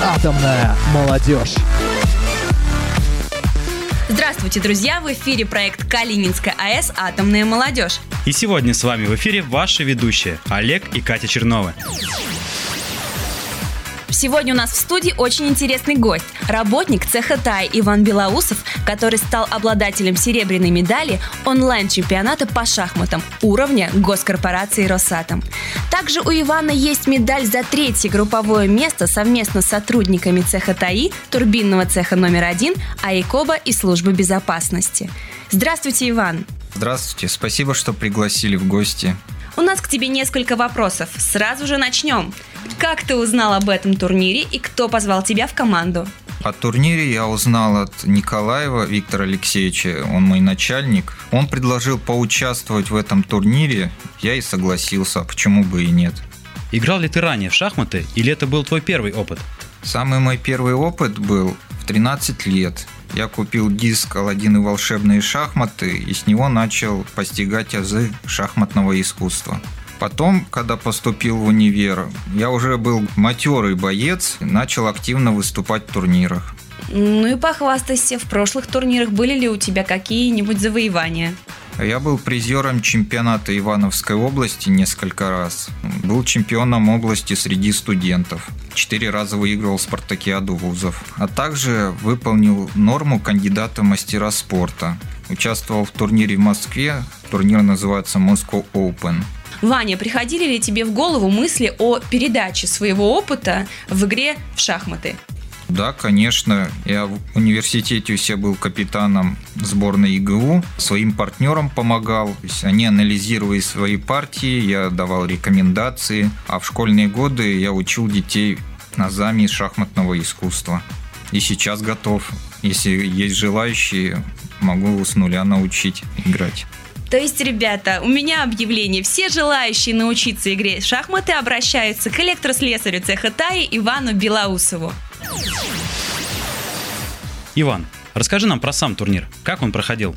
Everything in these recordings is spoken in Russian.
Атомная молодежь. Здравствуйте, друзья! В эфире проект Калининская АЭС «Атомная молодежь». И сегодня с вами в эфире ваши ведущие Олег и Катя Черновы. Сегодня у нас в студии очень интересный гость. Работник цеха ТАИ Иван Белоусов, который стал обладателем серебряной медали онлайн-чемпионата по шахматам уровня госкорпорации «Росатом». Также у Ивана есть медаль за третье групповое место совместно с сотрудниками цеха ТАИ, турбинного цеха номер один, АИКОБа и службы безопасности. Здравствуйте, Иван! Здравствуйте, спасибо, что пригласили в гости. У нас к тебе несколько вопросов. Сразу же начнем. Как ты узнал об этом турнире и кто позвал тебя в команду? О турнире я узнал от Николаева Виктора Алексеевича, он мой начальник. Он предложил поучаствовать в этом турнире, я и согласился, а почему бы и нет. Играл ли ты ранее в шахматы или это был твой первый опыт? Самый мой первый опыт был в 13 лет. Я купил диск «Аладдин и волшебные шахматы» и с него начал постигать азы шахматного искусства. Потом, когда поступил в универ, я уже был матерый боец, начал активно выступать в турнирах. Ну и похвастайся, в прошлых турнирах были ли у тебя какие-нибудь завоевания? Я был призером чемпионата Ивановской области несколько раз. Был чемпионом области среди студентов. Четыре раза выигрывал спартакиаду вузов. А также выполнил норму кандидата мастера спорта. Участвовал в турнире в Москве. Турнир называется Moscow Open. Ваня, приходили ли тебе в голову мысли о передаче своего опыта в игре в шахматы? Да, конечно. Я в университете у себя был капитаном сборной ИГУ. Своим партнерам помогал. То есть они анализировали свои партии, я давал рекомендации. А в школьные годы я учил детей азами шахматного искусства. И сейчас готов. Если есть желающие, могу с нуля научить играть. То есть, ребята, у меня объявление. Все желающие научиться игре в шахматы обращаются к электрослесарю цеха ТАИ Ивану Белоусову. Иван, расскажи нам про сам турнир. Как он проходил?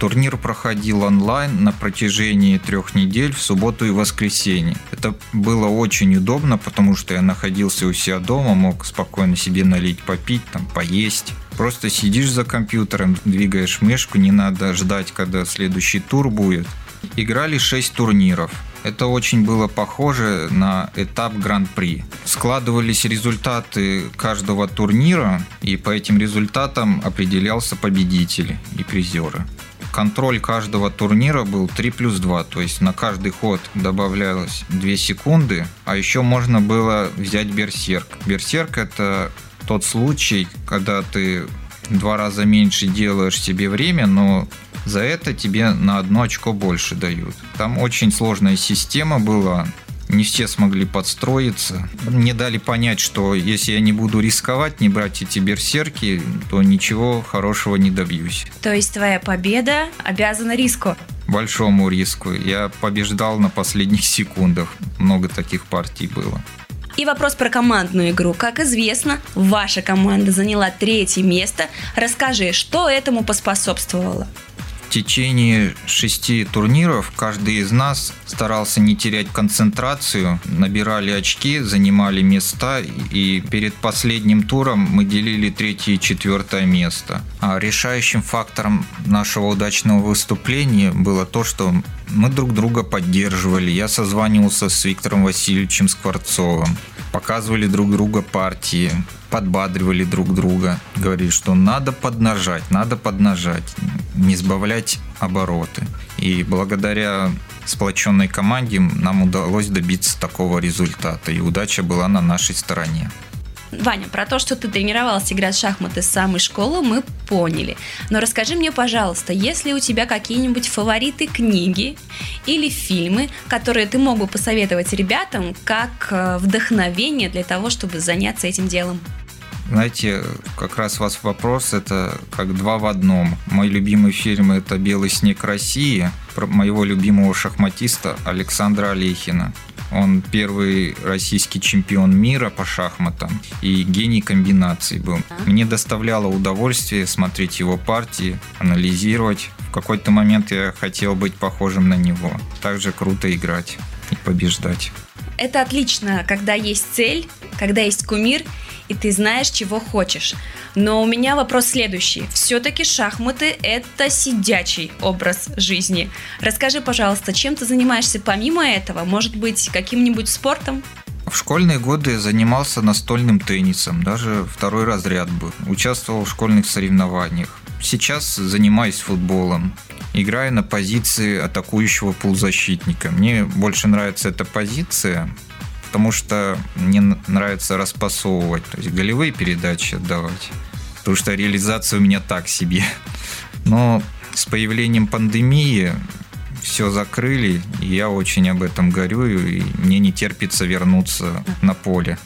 Турнир проходил онлайн на протяжении трех недель в субботу и воскресенье. Это было очень удобно, потому что я находился у себя дома, мог спокойно себе налить попить, там, поесть. Просто сидишь за компьютером, двигаешь мышку, не надо ждать, когда следующий тур будет. Играли 6 турниров. Это очень было похоже на этап Гран-при. Складывались результаты каждого турнира, и по этим результатам определялся победитель и призеры. Контроль каждого турнира был 3 плюс 2, то есть на каждый ход добавлялось 2 секунды, а еще можно было взять берсерк. Берсерк это тот случай, когда ты два раза меньше делаешь себе время, но за это тебе на одно очко больше дают. Там очень сложная система была, не все смогли подстроиться. Мне дали понять, что если я не буду рисковать, не брать эти берсерки, то ничего хорошего не добьюсь. То есть твоя победа обязана риску? Большому риску. Я побеждал на последних секундах. Много таких партий было. И вопрос про командную игру. Как известно, ваша команда заняла третье место. Расскажи, что этому поспособствовало? Течение шести турниров каждый из нас старался не терять концентрацию, набирали очки, занимали места, и перед последним туром мы делили третье и четвертое место. А решающим фактором нашего удачного выступления было то, что мы друг друга поддерживали. Я созванивался с Виктором Васильевичем Скворцовым, показывали друг друга партии, подбадривали друг друга, говорили, что надо поднажать, надо поднажать, не сбавлять обороты. И благодаря сплоченной команде нам удалось добиться такого результата, и удача была на нашей стороне. Ваня, про то, что ты тренировался играть в шахматы с самой школы, мы поняли. Но расскажи мне, пожалуйста, есть ли у тебя какие-нибудь фавориты книги или фильмы, которые ты мог бы посоветовать ребятам как э, вдохновение для того, чтобы заняться этим делом? Знаете, как раз у вас вопрос, это как два в одном. Мой любимый фильм это «Белый снег России» про моего любимого шахматиста Александра Олехина. Он первый российский чемпион мира по шахматам и гений комбинаций был. Мне доставляло удовольствие смотреть его партии, анализировать. В какой-то момент я хотел быть похожим на него. Также круто играть и побеждать. Это отлично, когда есть цель, когда есть кумир, и ты знаешь, чего хочешь. Но у меня вопрос следующий. Все-таки шахматы – это сидячий образ жизни. Расскажи, пожалуйста, чем ты занимаешься помимо этого? Может быть, каким-нибудь спортом? В школьные годы занимался настольным теннисом, даже второй разряд был. Участвовал в школьных соревнованиях. Сейчас занимаюсь футболом. Играю на позиции атакующего полузащитника. Мне больше нравится эта позиция, потому что мне нравится распасовывать, то есть голевые передачи отдавать. Потому что реализация у меня так себе. Но с появлением пандемии все закрыли, и я очень об этом горюю, и мне не терпится вернуться на поле.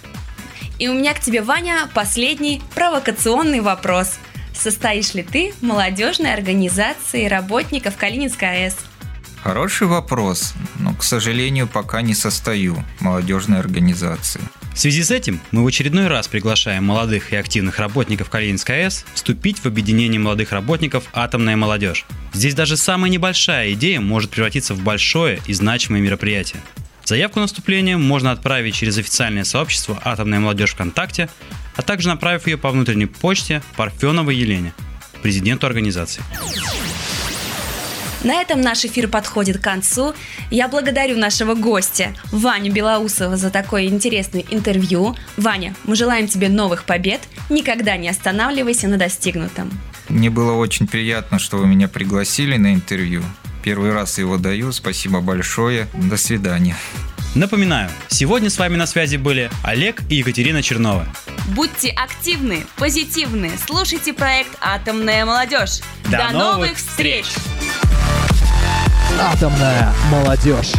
И у меня к тебе, Ваня, последний провокационный вопрос. Состоишь ли ты в молодежной организации работников Калининской АЭС? Хороший вопрос, но, к сожалению, пока не состою в молодежной организации. В связи с этим мы в очередной раз приглашаем молодых и активных работников Калининской АЭС вступить в объединение молодых работников «Атомная молодежь». Здесь даже самая небольшая идея может превратиться в большое и значимое мероприятие. Заявку на вступление можно отправить через официальное сообщество «Атомная молодежь ВКонтакте», а также направив ее по внутренней почте Парфеновой Елене, президенту организации. На этом наш эфир подходит к концу. Я благодарю нашего гостя Ваню Белоусова за такое интересное интервью. Ваня, мы желаем тебе новых побед. Никогда не останавливайся на достигнутом. Мне было очень приятно, что вы меня пригласили на интервью. Первый раз его даю. Спасибо большое. До свидания. Напоминаю, сегодня с вами на связи были Олег и Екатерина Чернова. Будьте активны, позитивны, слушайте проект «Атомная молодежь». До новых встреч! Атомная молодежь.